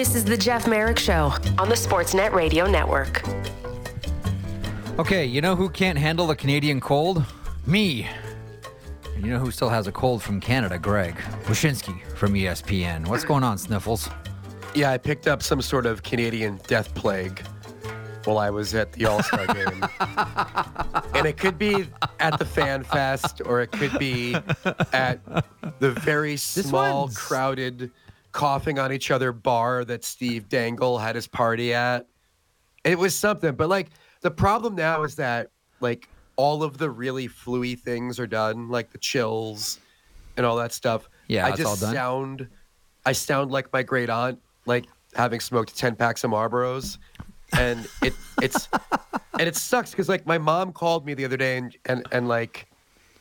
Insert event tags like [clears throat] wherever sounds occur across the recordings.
This is the Jeff Marek Show on the Sportsnet Radio Network. Okay, you know who can't handle the Canadian cold? Me. And you know who still has a cold from Canada? Greg Wyshynski from ESPN. What's going on, Sniffles? Yeah, I picked up some sort of Canadian death plague while I was at the All Star [laughs] game. and it could be at the Fan Fest or it could be at the very small, crowded, coughing on each other bar that Steve Dangle had his party at. It was something. But like the problem now is that like all of the really fluey things are done, like the chills and all that stuff. Yeah, I it's just all done. sound I sound like my great aunt, like having smoked ten packs of Marlboros, and it it's and it sucks because like my mom called me the other day and and and like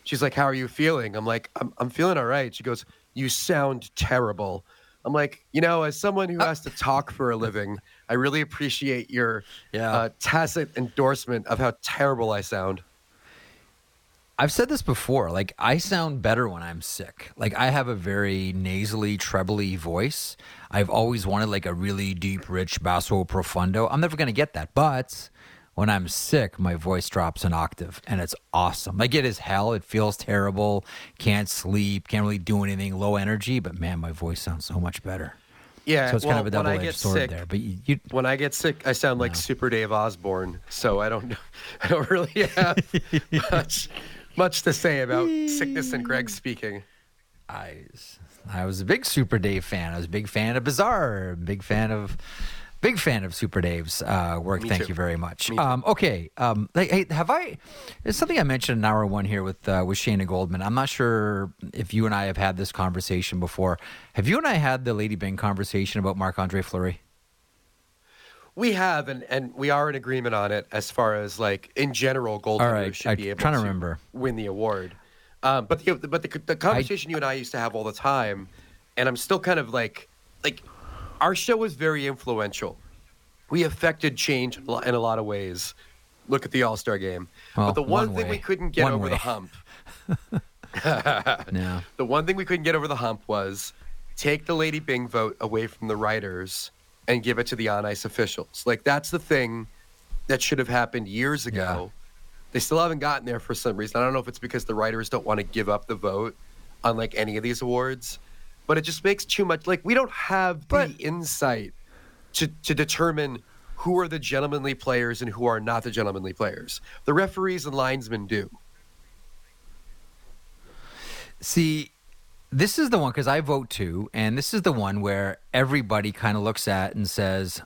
she's like, "How are you feeling?" I'm like, "I'm I'm feeling all right." She goes, "You sound terrible." I'm like, you know, as someone who has to talk for a living, I really appreciate your Yeah. uh, tacit endorsement of how terrible I sound. I've said this before. Like, I sound better when I'm sick. Like, I have a very nasally, trebly voice. I've always wanted like a really deep, rich basso profundo. I'm never going to get that. But when I'm sick, my voice drops an octave and it's awesome. Like, it is hell. It feels terrible. Can't sleep. Can't really do anything. Low energy. But man, my voice sounds so much better. Yeah, So it's kind well, of a double edged sword sick, there. But you, you When I get sick, I sound like Super Dave Osborne. So I don't, [laughs] I don't really have [laughs] much, much to say about sickness and Greg [laughs] speaking. I, I was a big Super Dave fan. I was a big fan of Bizarre. Big fan of, big fan of Super Dave's uh, work. Me Thank too. you very much. Um, okay, um, like, hey, have I? It's something I mentioned in hour one here with uh, with Shayna Goldman. I'm not sure if you and I have had this conversation before. Have you and I had the Lady Byng conversation about Marc Andre Fleury? We have, and, and we are in agreement on it as far as like in general, Goldman right, should I'm be able trying to remember. win the award. Um, but the but the, the conversation you and I used to have all the time, and I'm still kind of like like our show was very influential. We affected change in a lo- in a lot of ways. Look at the All Star game. Well, but the one, one thing way. we couldn't get One over way. the hump [laughs] [laughs] No. the one thing we couldn't get over the hump was take the Lady Byng vote away from the writers and give it to the on ice officials. Like that's the thing that should have happened years ago. They still haven't gotten there for some reason. I don't know if it's because the writers don't want to give up the vote on like any of these awards, but it just makes too much. Like we don't have the insight to to determine who are the gentlemanly players and who are not the gentlemanly players. The referees and linesmen do. See, this is the one because I vote too, and this is the one where everybody kind of looks at and says,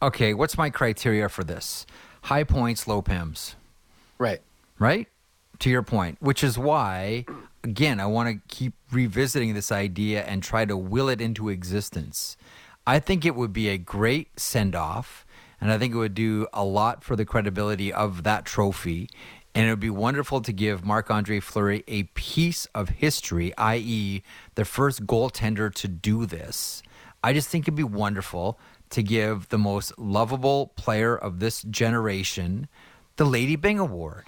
"Okay, what's my criteria for this? High points, low pims." Right. right? To your point, which is why, again, I want to keep revisiting this idea and try to will it into existence. I think it would be a great send off, and I think it would do a lot for the credibility of that trophy. And it would be wonderful to give Marc Andre Fleury a piece of history, i.e., the first goaltender to do this. I just think it'd be wonderful to give the most lovable player of this generation the Lady Byng Award.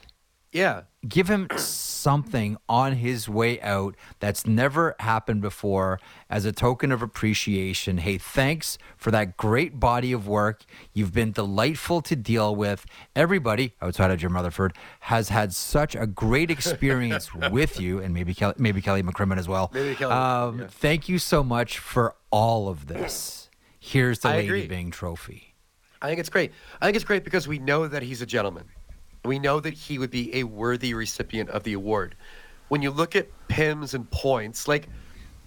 Yeah. Give him something on his way out that's never happened before as a token of appreciation. Hey, thanks for that great body of work. You've been delightful to deal with. Everybody outside of Jim Rutherford has had such a great experience [laughs] with you, and maybe Kelly, maybe Kelly McCrimmon as well. Maybe Kelly, Um, yeah. Thank you so much for all of this. Here's the I Lady agree. Byng Trophy. I think it's great. I think it's great because we know that he's a gentleman. We know that he would be a worthy recipient of the award. When you look at pims and points, like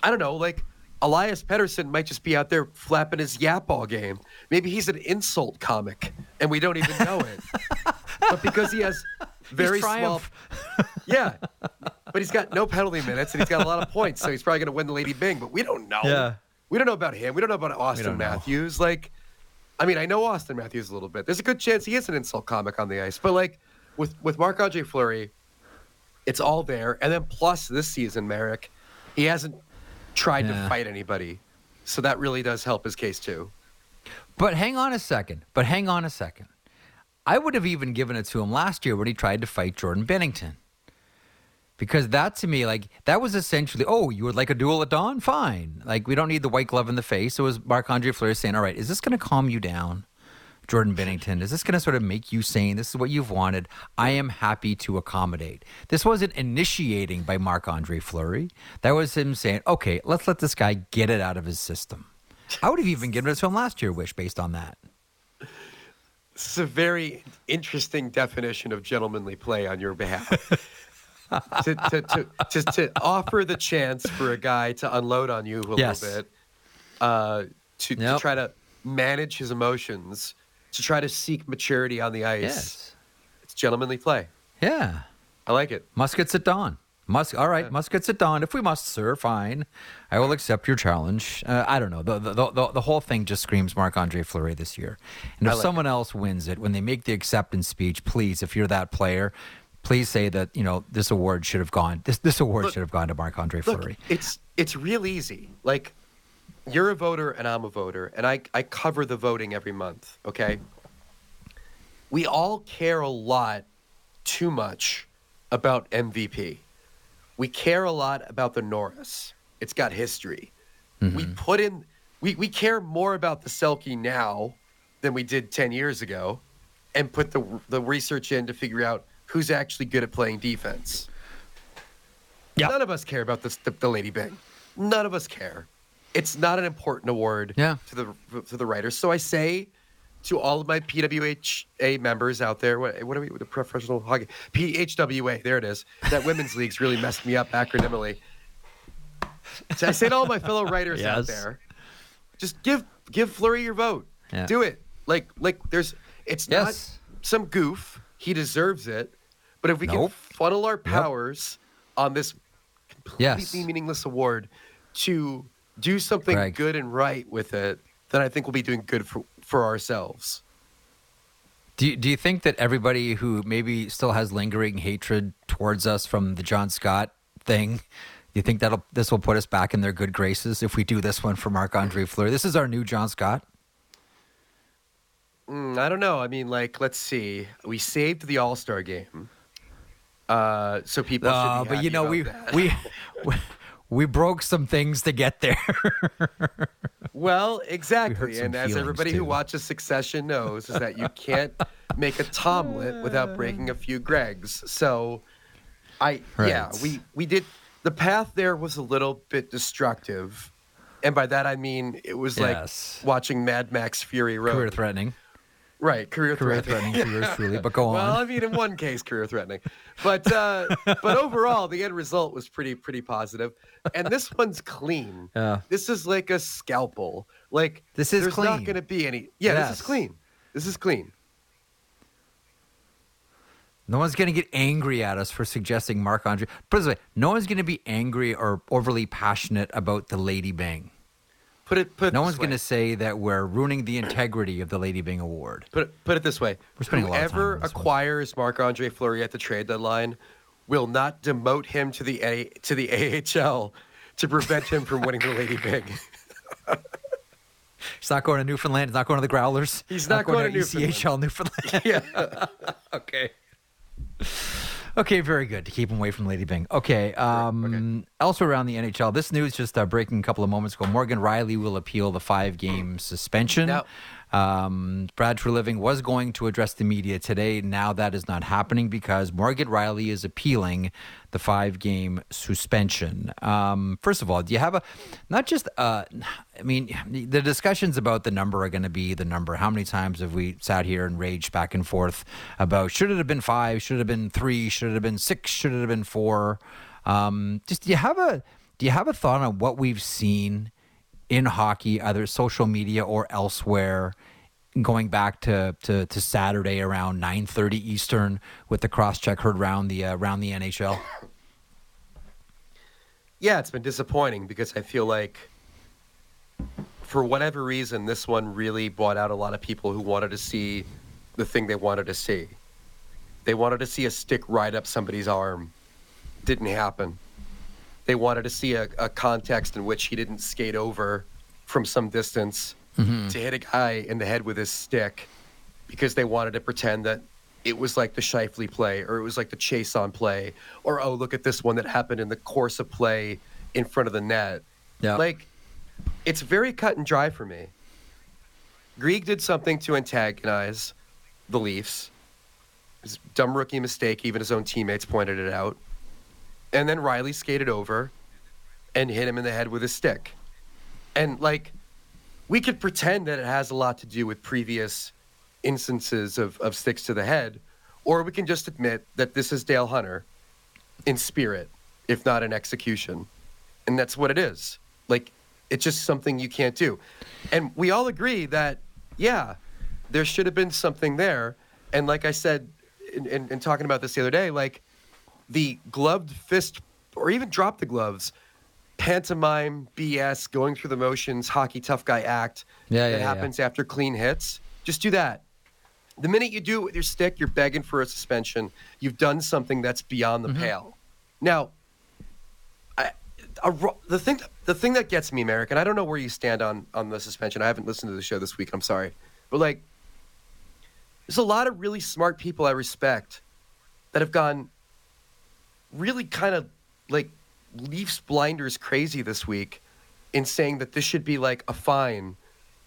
I don't know, like Elias Pettersson might just be out there flapping his yap all game. Maybe he's an insult comic and we don't even know it. [laughs] but because he has very small Yeah. But he's got no penalty minutes and he's got a lot of points, so he's probably going to win the Lady Byng, but we don't know. Yeah. We don't know about him. We don't know about Auston don't know. Matthews. Like I mean, I know Auston Matthews a little bit. There's a good chance he is an insult comic on the ice, but like with with Marc Andre Fleury, it's all there. And then plus this season, Marek, he hasn't tried Yeah. to fight anybody, so that really does help his case too. But hang on a second. But hang on a second. I would have even given it to him last year when he tried to fight Jordan Binnington. Because that to me, like that was essentially, oh, you would like a duel at dawn? Fine. Like we don't need the white glove in the face. It was Marc Andre Fleury saying, All right, is this gonna calm you down? Jordan Binnington? is this going to sort of make you saying this is what you've wanted? I am happy to accommodate. This wasn't initiating by Marc Andre Fleury. That was him saying, okay, let's let this guy get it out of his system. I would have even given it to him last year, Wish, based on that. It's a very interesting definition of gentlemanly play on your behalf. [laughs] to, to, to, to, to offer the chance for a guy to unload on you a Yes. little bit, uh, to, to try to manage his emotions, to try to seek maturity on the ice. Yes. It's gentlemanly play. Yeah. I like it. Muskets at dawn. Musk. all right, muskets at dawn. If we must, sir, fine. I will accept your challenge. Uh, I don't know. The, the, the, the whole thing just screams Marc Andre Fleury this year. And if like someone else wins it, when they make the acceptance speech, please, if you're that player, please say that, you know, this award should have gone, this, this award Look- should have gone to Marc Andre Look, Fleury. it's it's real easy. Like you're a voter and I'm a voter, and I I cover the voting every month. Okay. We all care a lot, too much, about MVP. We care a lot about the Norris. It's got history. We mm-hmm. put in. We we care more about the Selke now than we did ten years ago, and put the the research in to figure out who's actually good at playing defense. Yep. None of us care about this, the, the Lady Byng. None of us care. It's not an important award Yeah. to the to the writers. So I say to all of my PWHA members out there, what, what are we, the professional hockey? PHWA, there it is. That women's league's really messed me up acronymically. So I say to all my fellow writers out there, just give give Fleury your vote. Yeah. Do it. Like like there's it's Yes. not some goof. He deserves it. But if we Nope. can funnel our powers on this completely Yes. meaningless award to do something Greg. good and right with it, then I think we'll be doing good for, for ourselves. Do you, do you think that everybody who maybe still has lingering hatred towards us from the John Scott thing, you think that'll this will put us back in their good graces if we do this one for Marc Andre Fleury? This is our new John Scott. Mm, I don't know. I mean, like, let's see. We saved the All Star game. Uh, so people should Uh, but you know we, we we [laughs] [laughs] we broke some things to get there. [laughs] Well, exactly. some And as everybody too. who watches Succession knows, is that you can't make a Tomlet without [sighs] breaking a few Gregs. So, I yeah, we we did. The path there was a little bit destructive, and by that I mean it was Yes. like watching Mad Max Fury Road. Career threatening, right? Career, career threatening. threatening [laughs] truly. But go on. Well. I mean, in one case, career threatening, but uh, [laughs] but overall, the end result was pretty pretty positive. And this one's clean. Yeah. This is like a scalpel. Like This is there's not going to be any. Yeah, this is clean. This is clean. No one's going to get angry at us for suggesting Marc Andre. Put it this way: no one's going to be angry or overly passionate about the Lady Byng. Put it. Put it No one's going to say that we're ruining the integrity of the Lady Byng Award. Put it, put it this way: We're spending a lot of time whoever on this one. acquires Marc Andre Fleury at the trade deadline will not demote him to the A, to the AHL to prevent him from winning the Lady Big. [laughs] He's not going to Newfoundland. He's not going to the Growlers. He's not going to ECHL Newfoundland. [laughs] yeah. [laughs] okay. Okay, very good to keep him away from Lady Byng. Okay, um, elsewhere around the NHL, this news just uh, breaking a couple of moments ago. Morgan Rielly will appeal the five-game suspension. Now- Um, Brad Treliving was going to address the media today. Now that is not happening because Morgan Rielly is appealing the five-game suspension. Um, first of all, do you have a not just? Uh, I mean, the discussions about the number are going to be the number. How many times have we sat here and raged back and forth about should it have been five? Should it have been three? Should it have been six? Should it have been four? Um, just do you have a do you have a thought on what we've seen? In hockey, either social media or elsewhere, going back to, to, to Saturday around 9:30 Eastern with the cross check heard around the uh, around the NHL. Yeah, it's been disappointing because I feel like, for whatever reason, this one really brought out a lot of people who wanted to see the thing they wanted to see. They wanted to see a stick right up somebody's arm. Didn't happen. They wanted to see a, a context in which he didn't skate over from some distance mm-hmm. to hit a guy in the head with his stick because they wanted to pretend that it was like the Shifley play, or it was like the chase on play, or oh, look at this one that happened in the course of play in front of the net. Yeah. Like, it's very cut and dry for me. Greig did something to antagonize the Leafs. His dumb rookie mistake, even his own teammates pointed it out. And then Rielly skated over and hit him in the head with a stick. And like, we could pretend that it has a lot to do with previous instances of, of sticks to the head, or we can just admit that this is Dale Hunter in spirit, if not in execution. And that's what it is. Like, it's just something you can't do. And we all agree that, yeah, there should have been something there. And like I said, in, in, in talking about this the other day, like the gloved fist, or even drop the gloves, pantomime BS, going through the motions, hockey tough guy act Yeah, that yeah, yeah. happens after clean hits. Just do that. The minute you do it with your stick, you're begging for a suspension. You've done something that's beyond the Mm-hmm. pale. Now, I, a, the thing the thing that gets me, Marek, and I don't know where you stand on on the suspension. I haven't listened to the show this week. I'm sorry, but like, there's a lot of really smart people I respect that have gone really kind of like Leafs blinders crazy this week in saying that this should be like a fine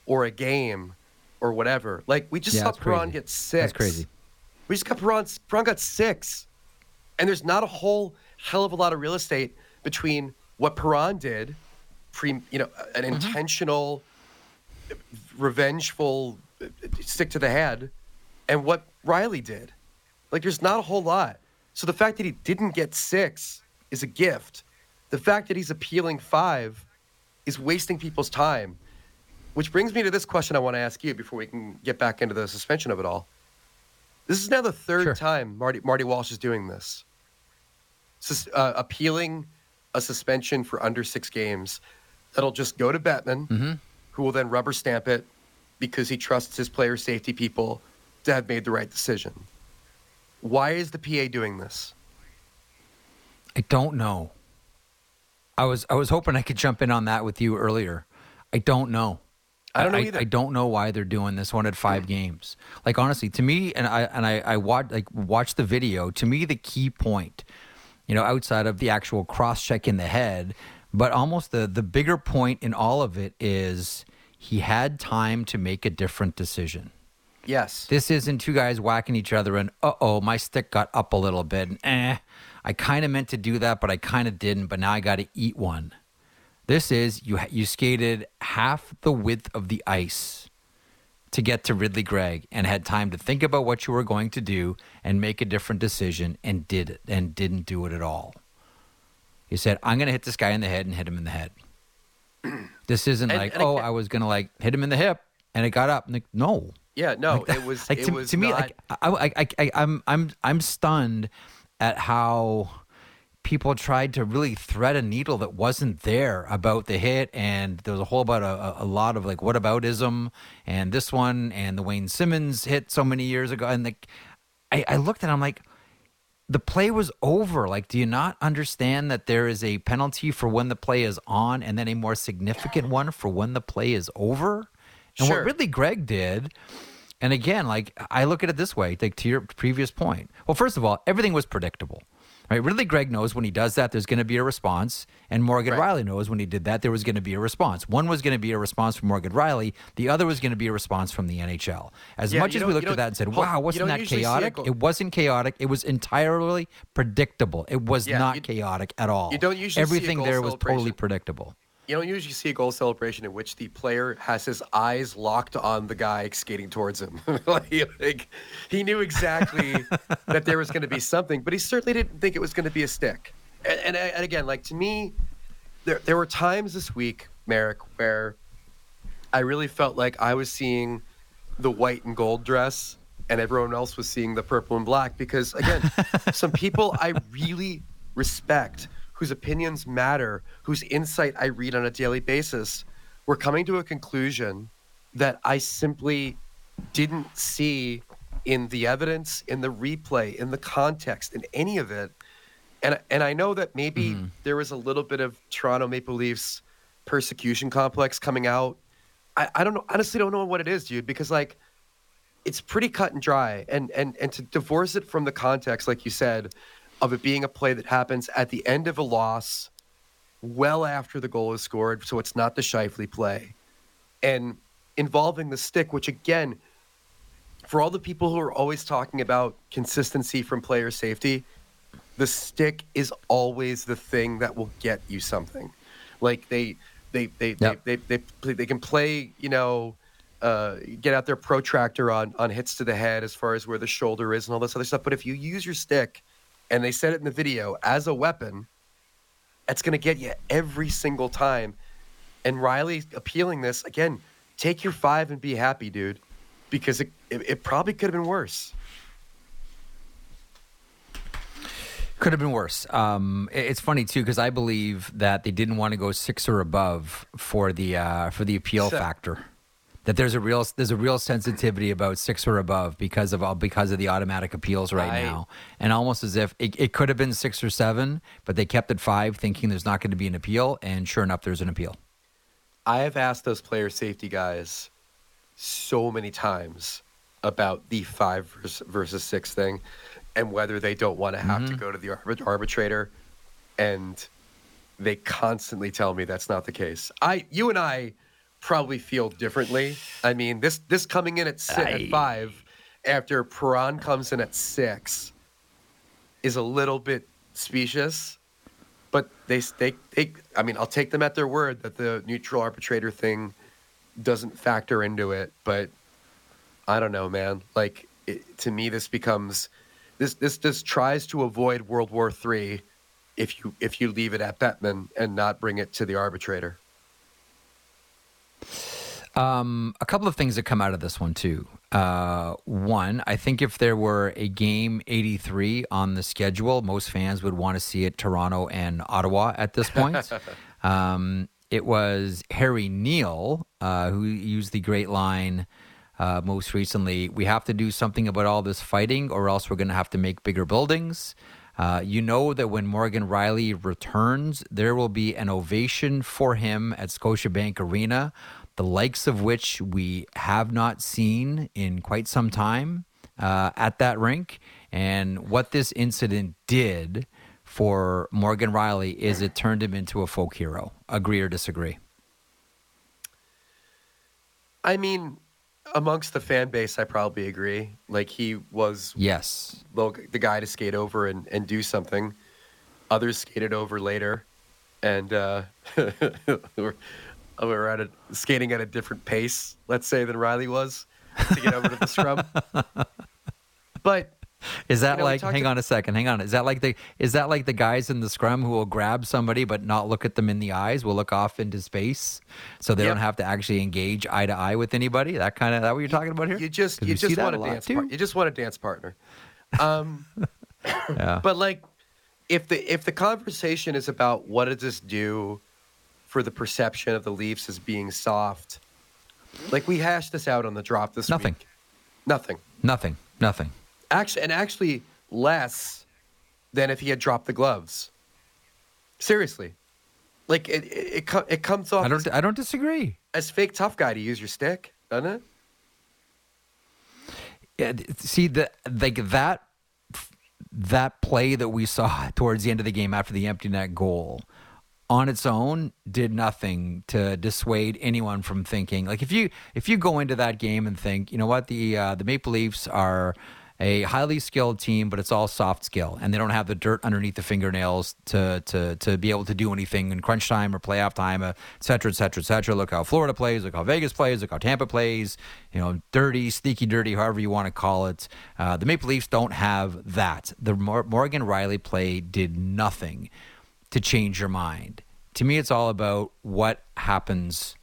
or a game or whatever. Like we just Yeah, saw Perron get six. That's crazy. We just got Perron. Perron got six, and there's not a whole hell of a lot of real estate between what Perron did, pre, you know, an Mm-hmm. intentional, revengeful stick to the head, and what Rielly did. Like, there's not a whole lot. So the fact that he didn't get six is a gift. The fact that he's appealing five is wasting people's time. Which brings me to this question I want to ask you before we can get back into the suspension of it all. This is now the third Sure. time Marty Marty Walsh is doing this. Sus- uh, appealing a suspension for under six games that'll just go to Bettman, Mm-hmm. who will then rubber stamp it because he trusts his player safety people to have made the right decision. Why is the PA doing this? I don't know. I was I was hoping I could jump in on that with you earlier. I don't know. I don't know either. I don't know why they're doing this one at five hmm. games. Like honestly, to me, and I and I, I watched like watched the video. To me, the key point, you know, outside of the actual cross check in the head, but almost the the bigger point in all of it is he had time to make a different decision. Yes. This isn't two guys whacking each other and uh oh, my stick got up a little bit. And, eh, I kind of meant to do that, but I kind of didn't. But now I got to eat one. This is you. You skated half the width of the ice to get to Ridly Greig and had time to think about what you were going to do and make a different decision and did it and didn't do it at all. He said, "I'm going to hit this guy in the head and hit him in the head." This isn't And- like, and "Oh, can't- I was going to like hit him in the hip and it got up." Like, no, Yeah, no, like that- it was like it to, was to me not, like I, I, I, I'm I'm I'm stunned at how people tried to really thread a needle that wasn't there about the hit and there was a whole about a, a lot of like what aboutism and this one and the Wayne Simmonds hit so many years ago and like I, I looked at it, I'm like the play was over. Like, do you not understand that there is a penalty for when the play is on and then a more significant one for when the play is over? And Sure. what Ridly Greig did, and again, like I look at it this way, like to your previous point. Well, first of all, everything was predictable. Right? Ridly Greig knows when he does that, there's going to be a response, and Morgan Right. Rielly knows when he did that, there was going to be a response. One was going to be a response from Morgan Rielly, the other was going to be a response from the NHL. As Yeah, much as we looked at that and said, "Wow, wasn't that usually see a chaotic?" goal- It wasn't chaotic. It was entirely predictable. It was Yeah, not chaotic at all. you don't usually see a everything there was totally predictable. You don't usually see a goal celebration in which the player has his eyes locked on the guy skating towards him. like, [laughs] like, he knew exactly [laughs] that there was going to be something, but he certainly didn't think it was going to be a stick. And, and, and again, like to me, there there were times this week, Marek, where I really felt like I was seeing the white and gold dress, and everyone else was seeing the purple and black. Because again, some people I [laughs] really respect, whose opinions matter, whose insight I read on a daily basis, were coming to a conclusion that I simply didn't see in the evidence, in the replay, in the context, in any of it. And and I know that maybe mm-hmm. there was a little bit of Toronto Maple Leafs persecution complex coming out. I, I don't know honestly don't know what it is, dude, because like it's pretty cut and dry. And and and to divorce it from the context, like you said, of it being a play that happens at the end of a loss, well after the goal is scored, so it's not the Shifley play, and involving the stick, which again, for all the people who are always talking about consistency from player safety, the stick is always the thing that will get you something. Like they they they Yep. they, they, they they can play, you know, uh, get out their protractor on on hits to the head as far as where the shoulder is and all this other stuff. But if you use your stick, and they said it in the video as a weapon, that's going to get you every single time. And Rielly appealing this again. Take your five and be happy, dude, because it it, it probably could have been worse. Could have been worse. Um, it's funny too because I believe that they didn't want to go six or above for the uh, for the appeal Six. factor. That there's a real there's a real sensitivity about six or above because of all because of the automatic appeals right I- now, and almost as if it, it could have been six or seven, but they kept it five, thinking there's not going to be an appeal, and sure enough, there's an appeal. I have asked those player safety guys so many times about the five versus, versus six thing and whether they don't want to have to mm-hmm. go to the arbit- arbitrator. And they constantly tell me that's not the case. I, you and I probably feel differently. I mean, this, this coming in at, si- at five after Perron comes in at six is a little bit specious but they they they I mean I'll take them at their word that the neutral arbitrator thing doesn't factor into it but I don't know man. Like it, to me this becomes this this this tries to avoid World War Three if you if you leave it at Bettman and not bring it to the arbitrator Um, a couple of things that come out of this one too. Uh, one, I think if there were a game 83 on the schedule, most fans would want to see it Toronto and Ottawa at this point. [laughs] um, it was Harry Neale uh, who used the great line uh, most recently. We have to do something about all this fighting, or else we're going to have to make bigger buildings. Uh, you know that when Morgan Rielly returns, there will be an ovation for him at Scotiabank Arena, the likes of which we have not seen in quite some time uh, at that rink. And what this incident did for Morgan Rielly is it turned him into a folk hero. Agree or disagree? I mean amongst the fan base I probably agree like he was Yes. the, guy to skate over and, and do something. Others skated over later, and uh, [laughs] we're, we're at a, skating at a different pace, let's say, than Rielly was to get over to the scrum. [laughs] But Is that You know, like? Hang ab- on a second. Hang on. Is that like the? Is that like the guys in the scrum who will grab somebody but not look at them in the eyes? Will look off into space, so they Yep. don't have to actually engage eye to eye with anybody. That kind of that what you're talking about here? you just you just want a dance partner. You just want a dance partner. Um, [laughs] Yeah. but like, if the if the conversation is about what does this do for the perception of the Leafs as being soft, like we hashed this out on the drop this Nothing. week. Nothing. Nothing. Nothing. Actually, and actually less than if he had dropped the gloves. Seriously, like it it, it, it comes off I don't. I don't disagree. as fake tough guy to use your stick, doesn't it? Yeah, see the like that that play that we saw towards the end of the game after the empty net goal on its own did nothing to dissuade anyone from thinking like if you if you go into that game and think you know what the uh, the Maple Leafs are a highly skilled team but it's all soft skill and they don't have the dirt underneath the fingernails to to to be able to do anything in crunch time or playoff time uh, et cetera et cetera et cetera look how Florida plays look how Vegas plays look how Tampa plays you know dirty sneaky dirty however you want to call it uh, the Maple Leafs don't have that the Mor- Morgan Rielly play did nothing to change your mind. To me, it's all about what happens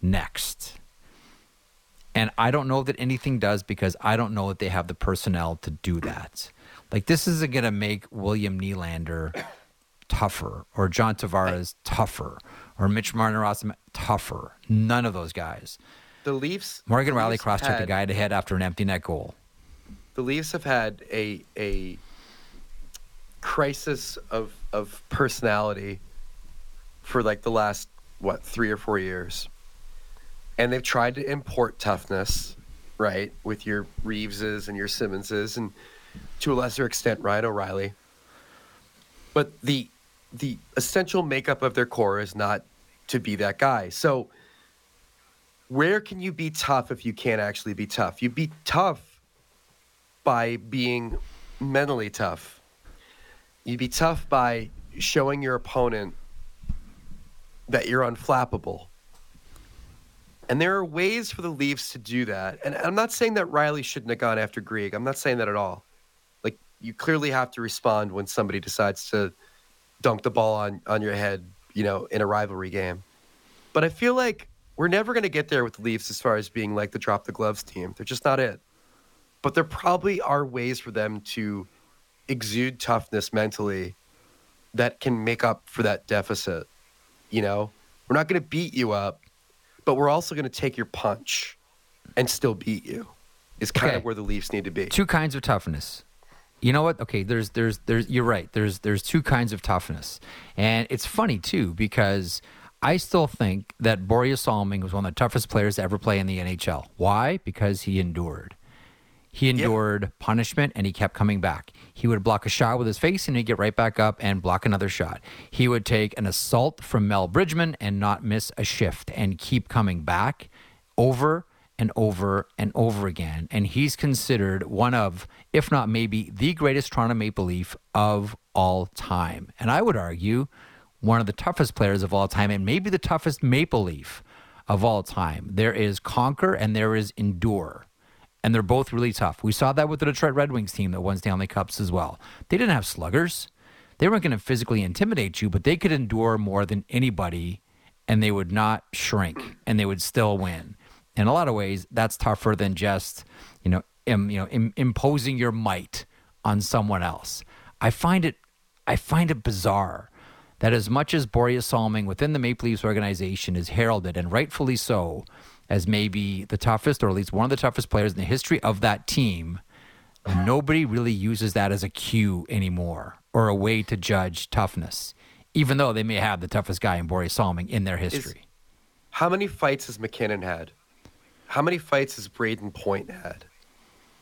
next. And I don't know that anything does because I don't know that they have the personnel to do that. Like, this isn't going to make William Nylander tougher or John Tavares tougher or Mitch Marner tougher. None of those guys. The Leafs. Morgan the Rielly cross checked a guy to head after an empty net goal. the Leafs have had a a crisis of of personality for like the last what three or four years, and they've tried to import toughness right? With your Reeveses and your Simmonses, and to a lesser extent Ryan O'Reilly. But the the essential makeup of their core is not to be that guy. So where can you be tough if you can't actually be tough? You'd be tough by being mentally tough. You'd be tough by showing your opponent that you're unflappable. And there are ways for the Leafs to do that. And I'm not saying that Rielly shouldn't have gone after Greig. I'm not saying that at all. Like you clearly have to respond when somebody decides to dunk the ball on, on your head, you know, in a rivalry game. But I feel like we're never going to get there with the Leafs as far as being like the drop the gloves team. They're just not it. But there probably are ways for them to exude toughness mentally that can make up for that deficit. You know, we're not going to beat you up, but we're also going to take your punch and still beat you. Is kind Okay. of where the Leafs need to be. two kinds of toughness. You know what? Okay, there's there's there's you're right. There's there's two kinds of toughness. And it's funny too because I still think that Borje Salming was one of the toughest players to ever play in the NHL. Why? Because he endured. He endured punishment and he kept coming back. He would block a shot with his face and he'd get right back up and block another shot. He would take an assault from Mel Bridgman and not miss a shift and keep coming back over and over and over again. And he's considered one of, if not maybe, the greatest Toronto Maple Leaf of all time. And I would argue one of the toughest players of all time and maybe the toughest Maple Leaf of all time. There is conquer and there is endure. And they're both really tough. We saw that with the Detroit Red Wings team that won Stanley Cups as well. They didn't have sluggers. They weren't going to physically intimidate you, but they could endure more than anybody and they would not shrink and they would still win. In a lot of ways, that's tougher than just, you know, Im, you know, Im, imposing your might on someone else. I find it I find it bizarre that as much as Borje Salming within the Maple Leafs organization is heralded, and rightfully so, as maybe the toughest or at least one of the toughest players in the history of that team, nobody really uses that as a cue anymore or a way to judge toughness, even though they may have the toughest guy in Borje Salming in their history. How many fights has MacKinnon had? How many fights has Brayden Point had?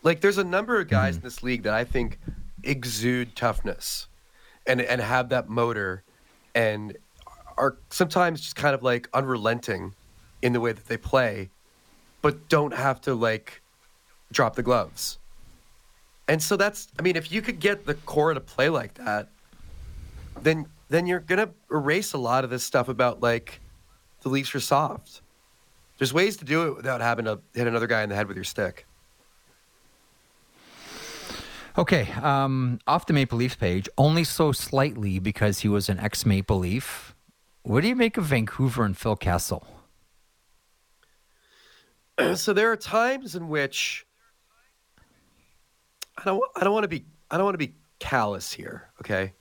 Like, there's a number of guys mm-hmm. in this league that I think exude toughness and and have that motor, and are sometimes just kind of like unrelenting in the way that they play, but don't have to like drop the gloves. And so that's, I mean, if you could get the core to play like that, then then you're gonna erase a lot of this stuff about like the Leafs are soft. There's ways to do it without having to hit another guy in the head with your stick. Okay, um, off the Maple Leafs page, only so slightly because he was an ex Maple Leaf. What do you make of Vancouver and Phil Kessel? [clears throat] so there are times in which I don't I don't want to be I don't want to be callous here, okay?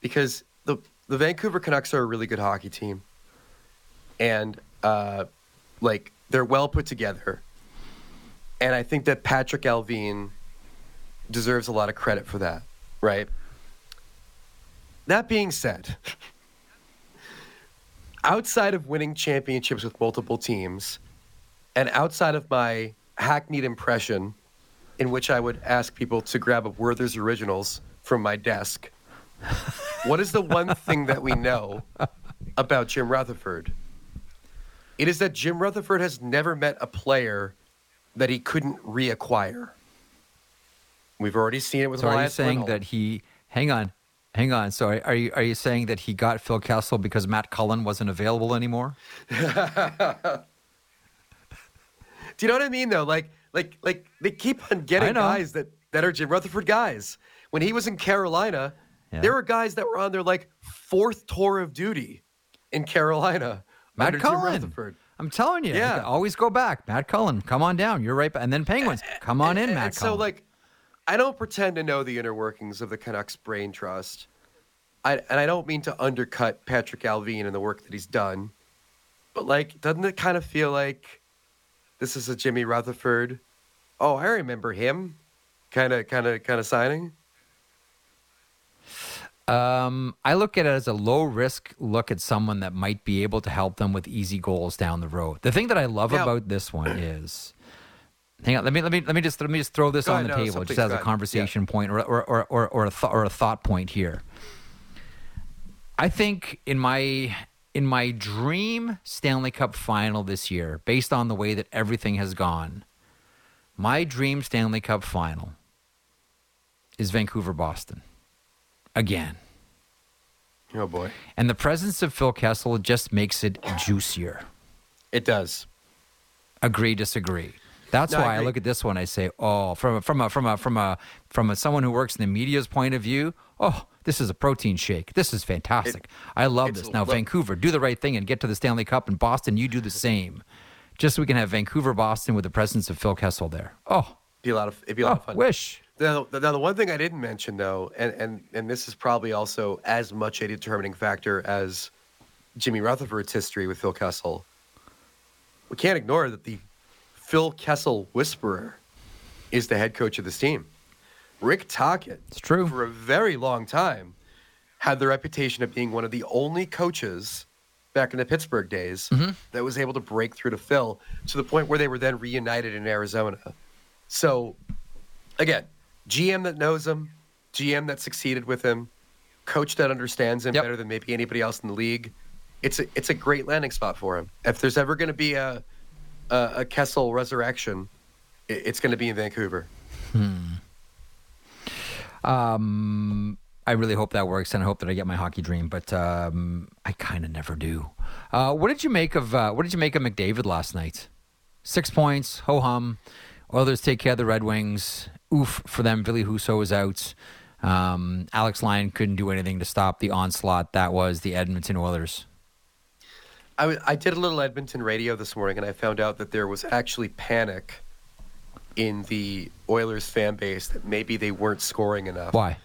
Because the the Vancouver Canucks are a really good hockey team. And uh like they're well put together. And I think that Patrik Allvin deserves a lot of credit for that, right? That being said, [laughs] outside of winning championships with multiple teams, and outside of my hackneyed impression, in which I would ask people to grab a Werther's Originals from my desk, what is the one thing that we know about Jim Rutherford? It is that Jim Rutherford has never met a player that he couldn't reacquire. We've already seen it with So are you saying that he? Hang on, hang on. So are you are you saying that he got Phil Kessel because Matt Cullen wasn't available anymore? [laughs] Do you know what I mean though? Like like like they keep on getting guys that that are Jim Rutherford guys. When he was in Carolina, Yeah. there were guys that were on their like fourth tour of duty in Carolina. Matt Cullen. Rutherford. I'm telling you, Yeah. you always go back. Matt Cullen, come on down. You're right. ba- And then Penguins, come on in, And- Matt and so like I don't pretend to know the inner workings of the Canucks brain trust. I and I don't mean to undercut Patrik Allvin and the work that he's done. But like doesn't it kind of feel like this is a Jimmy Rutherford? Oh, I remember him. Kind of kind of kind of signing. Um, I look at it as a low risk look at someone that might be able to help them with easy goals down the road. The thing that I love about this one is hang on. Let me let me let me just let me just throw this on ahead, the no, table, just as a conversation point or or or or, or, a th- or a thought point here. I think in my in my dream Stanley Cup final this year, based on the way that everything has gone, my dream Stanley Cup final is Vancouver Boston again. Oh boy, And the presence of Phil Kessel just makes it juicier. it does. Agree, disagree. That's No, why I, agree. look at this one. I say, oh, from a, from a from a from a from a someone who works in the media's point of view. Oh, this is a protein shake. This is fantastic. I love this. Now, Vancouver, do the right thing and get to the Stanley Cup, and Boston, you do the same. Just so we can have Vancouver, Boston, with the presence of Phil Kessel there. Oh, Be a lot of it'd be a lot oh, of fun. wish. Now, the, now, the one thing I didn't mention though, and, and and this is probably also as much a determining factor as Jimmy Rutherford's history with Phil Kessel. We can't ignore that the Phil Kessel whisperer is the head coach of this team. Rick Tocchet, It's true. for a very long time, had the reputation of being one of the only coaches back in the Pittsburgh days Mm-hmm. that was able to break through to Phil to the point where they were then reunited in Arizona. So, again, GM that knows him, GM that succeeded with him, coach that understands him Yep. better than maybe anybody else in the league. It's a, it's a great landing spot for him. If there's ever going to be a, a a Kessel resurrection, i- it's going to be in Vancouver. Um, I really hope that works, and I hope that I get my hockey dream, but um, I kind of never do. Uh, what did you make of uh, What did you make of McDavid last night? Six points, ho hum. Oilers take care of the Red Wings. Oof for them. Ville Husso is out. Um, Alex Lyon couldn't do anything to stop the onslaught that was the Edmonton Oilers. I did a little Edmonton radio this morning, and I found out that there was actually panic in the Oilers fan base that maybe they weren't scoring enough. Why?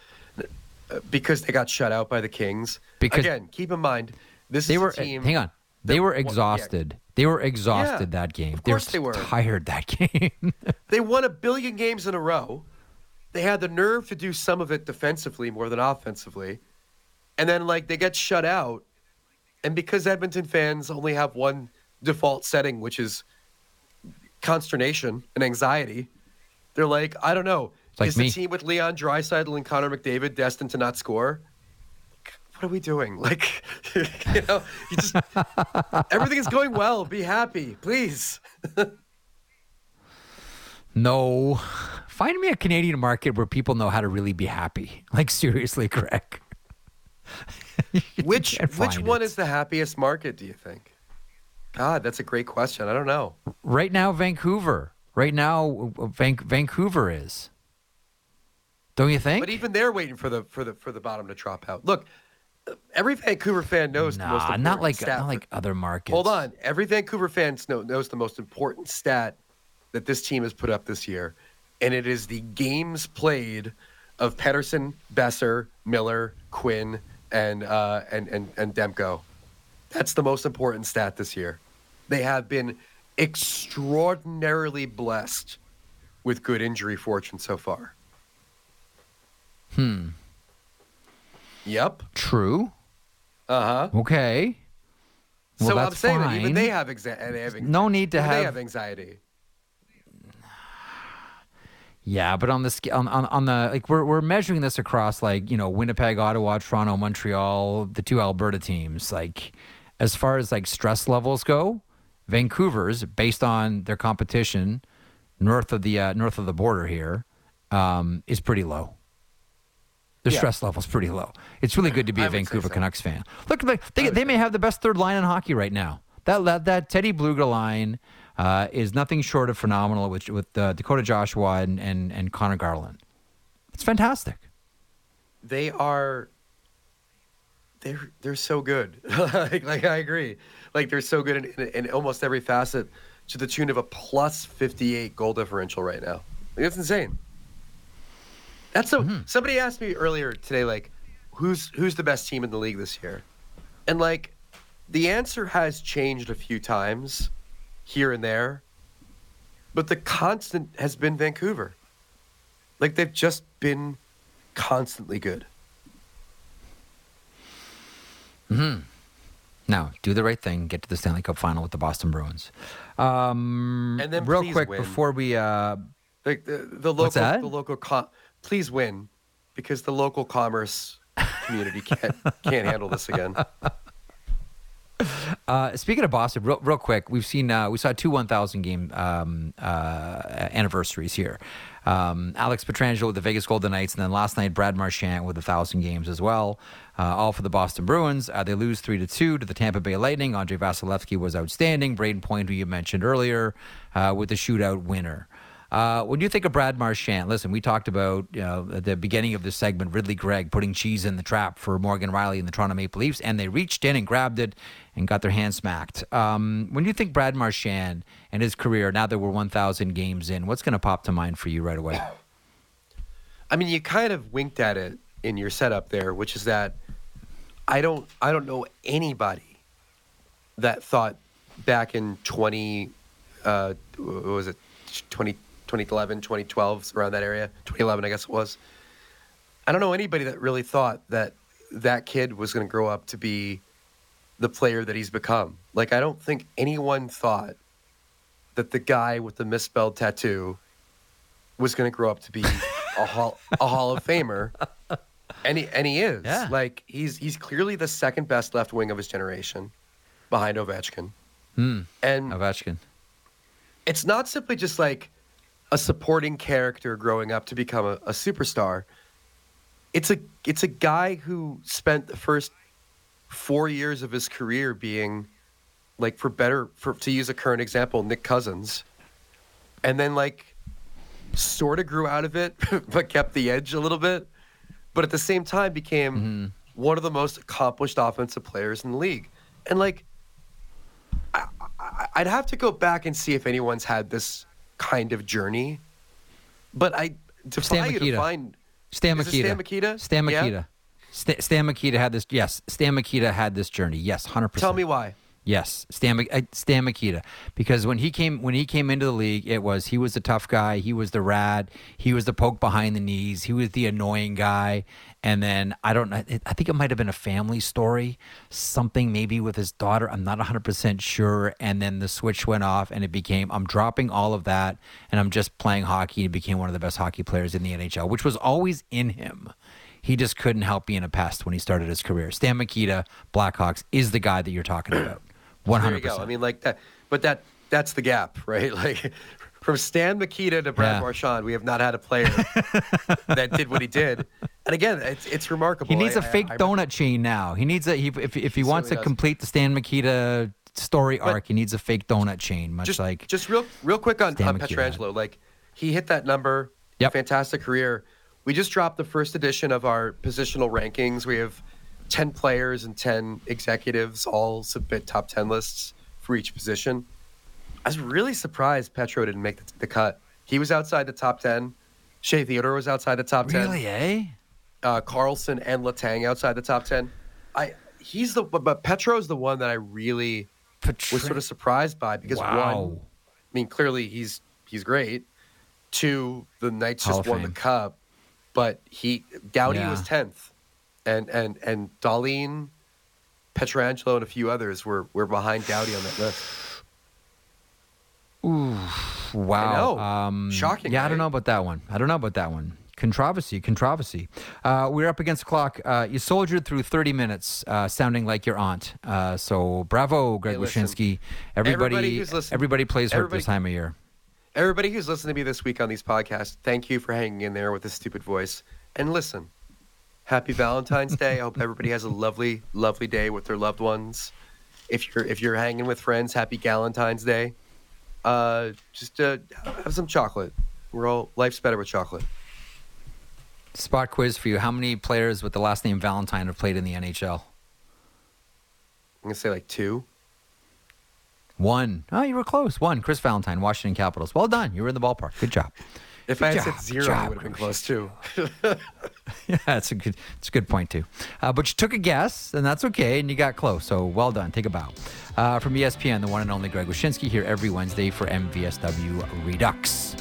Uh, because they got shut out by the Kings. Because- again, keep in mind this They is were. a team. hang on. They that were wa- yeah. exhausted. They were exhausted Yeah, that game. of course they were. tired that game. [laughs] They won a billion games in a row. They had the nerve to do some of it defensively more than offensively. And then like they get shut out. And because Edmonton fans only have one default setting, which is consternation and anxiety, they're like, I don't know. like is me. the team with Leon Draisaitl and Connor McDavid destined to not score? What are we doing? [laughs] Like, [laughs] you know, you just [laughs] everything is going well. Be happy, please. No. Find me a Canadian market where people know how to really be happy. Like seriously, Greg. Which which one it. is the happiest market? Do you think? God, that's a great question. I don't know. Right now, Vancouver. Right now, Van- Vancouver is. Don't you think? But even they're waiting for the for the for the bottom to drop out. Look, every Vancouver fan knows the most nah, important not like stat not like other markets. Hold on, every Vancouver fan know, knows the most important stat that this team has put up this year, and it is the games played of Pettersson, Boeser, Miller, Quinn, and uh, and and and Demko. That's the most important stat this year. They have been extraordinarily blessed with good injury fortune so far. Hmm. Yep. True. Uh huh. Okay. Well, so I'm saying that even they have, exa- they have anxiety. No need to have- have anxiety. Yeah, but on the sca- on, on on the like we're we're measuring this across like you know Winnipeg, Ottawa, Toronto, Montreal, the two Alberta teams. Like as far as like stress levels go, Vancouver's based on their competition north of the uh, north of the border here um, is pretty low. Their Yeah. stress level's pretty low. It's really good to be a Vancouver so. Canucks fan. Look, like, they they may have the best third line in hockey right now. That that, that Teddy Blueger line uh, is nothing short of phenomenal with with uh, Dakota Joshua and, and and Conor Garland. It's fantastic. They are. They're they're so good. [laughs] like, like I agree. Like they're so good in, in, in almost every facet, to the tune of a plus fifty eight goal differential right now. Like, that's insane. That's so. Mm-hmm. Somebody asked me earlier today, like, who's who's the best team in the league this year, and like, the answer has changed a few times, here and there, but the constant has been Vancouver. Like they've just been constantly good. No, do the right thing. Get to the Stanley Cup final with the Boston Bruins. Um, And then real quick win. before we, uh, Like the, the local, the local, com- please win, because the local commerce community [laughs] can't can't handle this again. [laughs] uh, speaking of Boston, real, real quick, we've seen uh, we saw two 1,000 game um, uh, anniversaries here. Um, Alex Pietrangelo with the Vegas Golden Knights, and then last night Brad Marchand with a thousand games as well, uh, all for the Boston Bruins. Uh, they lose three to two to the Tampa Bay Lightning. Andrei Vasilevskiy was outstanding. Brayden Point, who you mentioned earlier, uh, with the shootout winner. Uh, when you think of Brad Marchand, listen, we talked about you know, at the beginning of this segment Ridly Greig putting cheese in the trap for Morgan Rielly and the Toronto Maple Leafs, and they reached in and grabbed it and got their hand smacked. Um, when you think Brad Marchand and his career, now that we're 1,000 games in, what's going to pop to mind for you right away? I mean, you kind of winked at it in your setup there, which is that I don't I don't know anybody that thought back in 20 uh was it 20 2011 2012 around that area 2011 I guess it was I don't know anybody that really thought that that kid was going to grow up to be the player that he's become like I don't think anyone thought that the guy with the misspelled tattoo was going to grow up to be a hall a Hall of Famer, and he and he is. Yeah. Like he's he's clearly the second best left wing of his generation, behind Ovechkin. Hmm. And Ovechkin. it's not simply just like a supporting character growing up to become a, a superstar. It's a it's a guy who spent the first four years of his career being like for better for to use a current example, Nick Cousins. And then like sort of grew out of it, [laughs] but kept the edge a little bit. But at the same time became mm-hmm. one of the most accomplished offensive players in the league. And like I, I, I'd have to go back and see if anyone's had this kind of journey. But I to Stan find you to Mikita. find Stan Mikita. Stan Mikita? Stan Yeah? Mikita. Stan Mikita had this. Yes, Stan Mikita had this journey. Yes, hundred percent. tell me why. Yes, Stan, uh, Stan Mikita, because when he came when he came into the league, it was he was the tough guy, he was the rad, he was the poke behind the knees, he was the annoying guy, and then I don't know, I think it might have been a family story, something maybe with his daughter. I'm not 100 percent sure, and then the switch went off, and it became I'm dropping all of that, and I'm just playing hockey. He became one of the best hockey players in the NHL, which was always in him. He just couldn't help being a pest when he started his career. Stan Mikita, Blackhawks, is the guy that you're talking about. One There hundred you go. percent. I mean, like that, but that that's the gap, [laughs] right? Like from Stan Mikita to Brad Yeah. Marchand, we have not had a player [laughs] that did what he did. And again, it's it's remarkable. He needs a a fake donut chain now. He needs a he, if if he, wants to does. complete the Stan Mikita story arc, he needs a fake donut chain, much just like just real real quick on, Stan on Mikita had. Pietrangelo. Like he hit that number. Yep. Fantastic career. We just dropped the first edition of our positional rankings. We have ten players and ten executives all submit top ten lists for each position. I was really surprised Petro didn't make the, the cut. He was outside the top ten. Shea Theodore was outside the top ten really, eh? uh, Carlson and Letang outside the top ten. I he's the but- but Petro's the one that I really was sort of surprised by because Wow. one, I mean, clearly he's he's great. Two, the Knights Hall just won the cup, but he Doughty Yeah. was tenth, and and and Darlene, Pietrangelo, and a few others were were behind Doughty on that list. Ooh, wow. know. Um, Shocking, Yeah, I don't know about that one. I don't know about that one. Controversy, controversy. Uh, we're up against the clock. Uh, you soldiered through 30 minutes, uh, sounding like your aunt. Uh, so bravo, Greg Hey, listen. Wyshynski. Everybody, Everybody who's listening- everybody plays hurt everybody- this time of year. Everybody who's listening to me this week on these podcasts, thank you for hanging in there with this stupid voice. And listen, happy Valentine's Day. I hope everybody has a lovely, lovely day with their loved ones. If you're if you're hanging with friends, happy Valentine's Day. Uh, just uh, have some chocolate. We're all life's better with chocolate. Spot quiz for you. How many players with the last name Valentine have played in the NHL? I'm gonna say like two. One. Oh, you were close. One. Chris Valentine, Washington Capitals. Well done. You were in the ballpark. Good job. If Good I had job, said zero, I would have been close too. [laughs] Yeah, that's a good. It's a good point too. Uh, but you took a guess, and that's okay, and you got close. So well done. Take a bow. Uh, from ESPN, the one and only Greg Wyshynski here every Wednesday for MVSW Redux.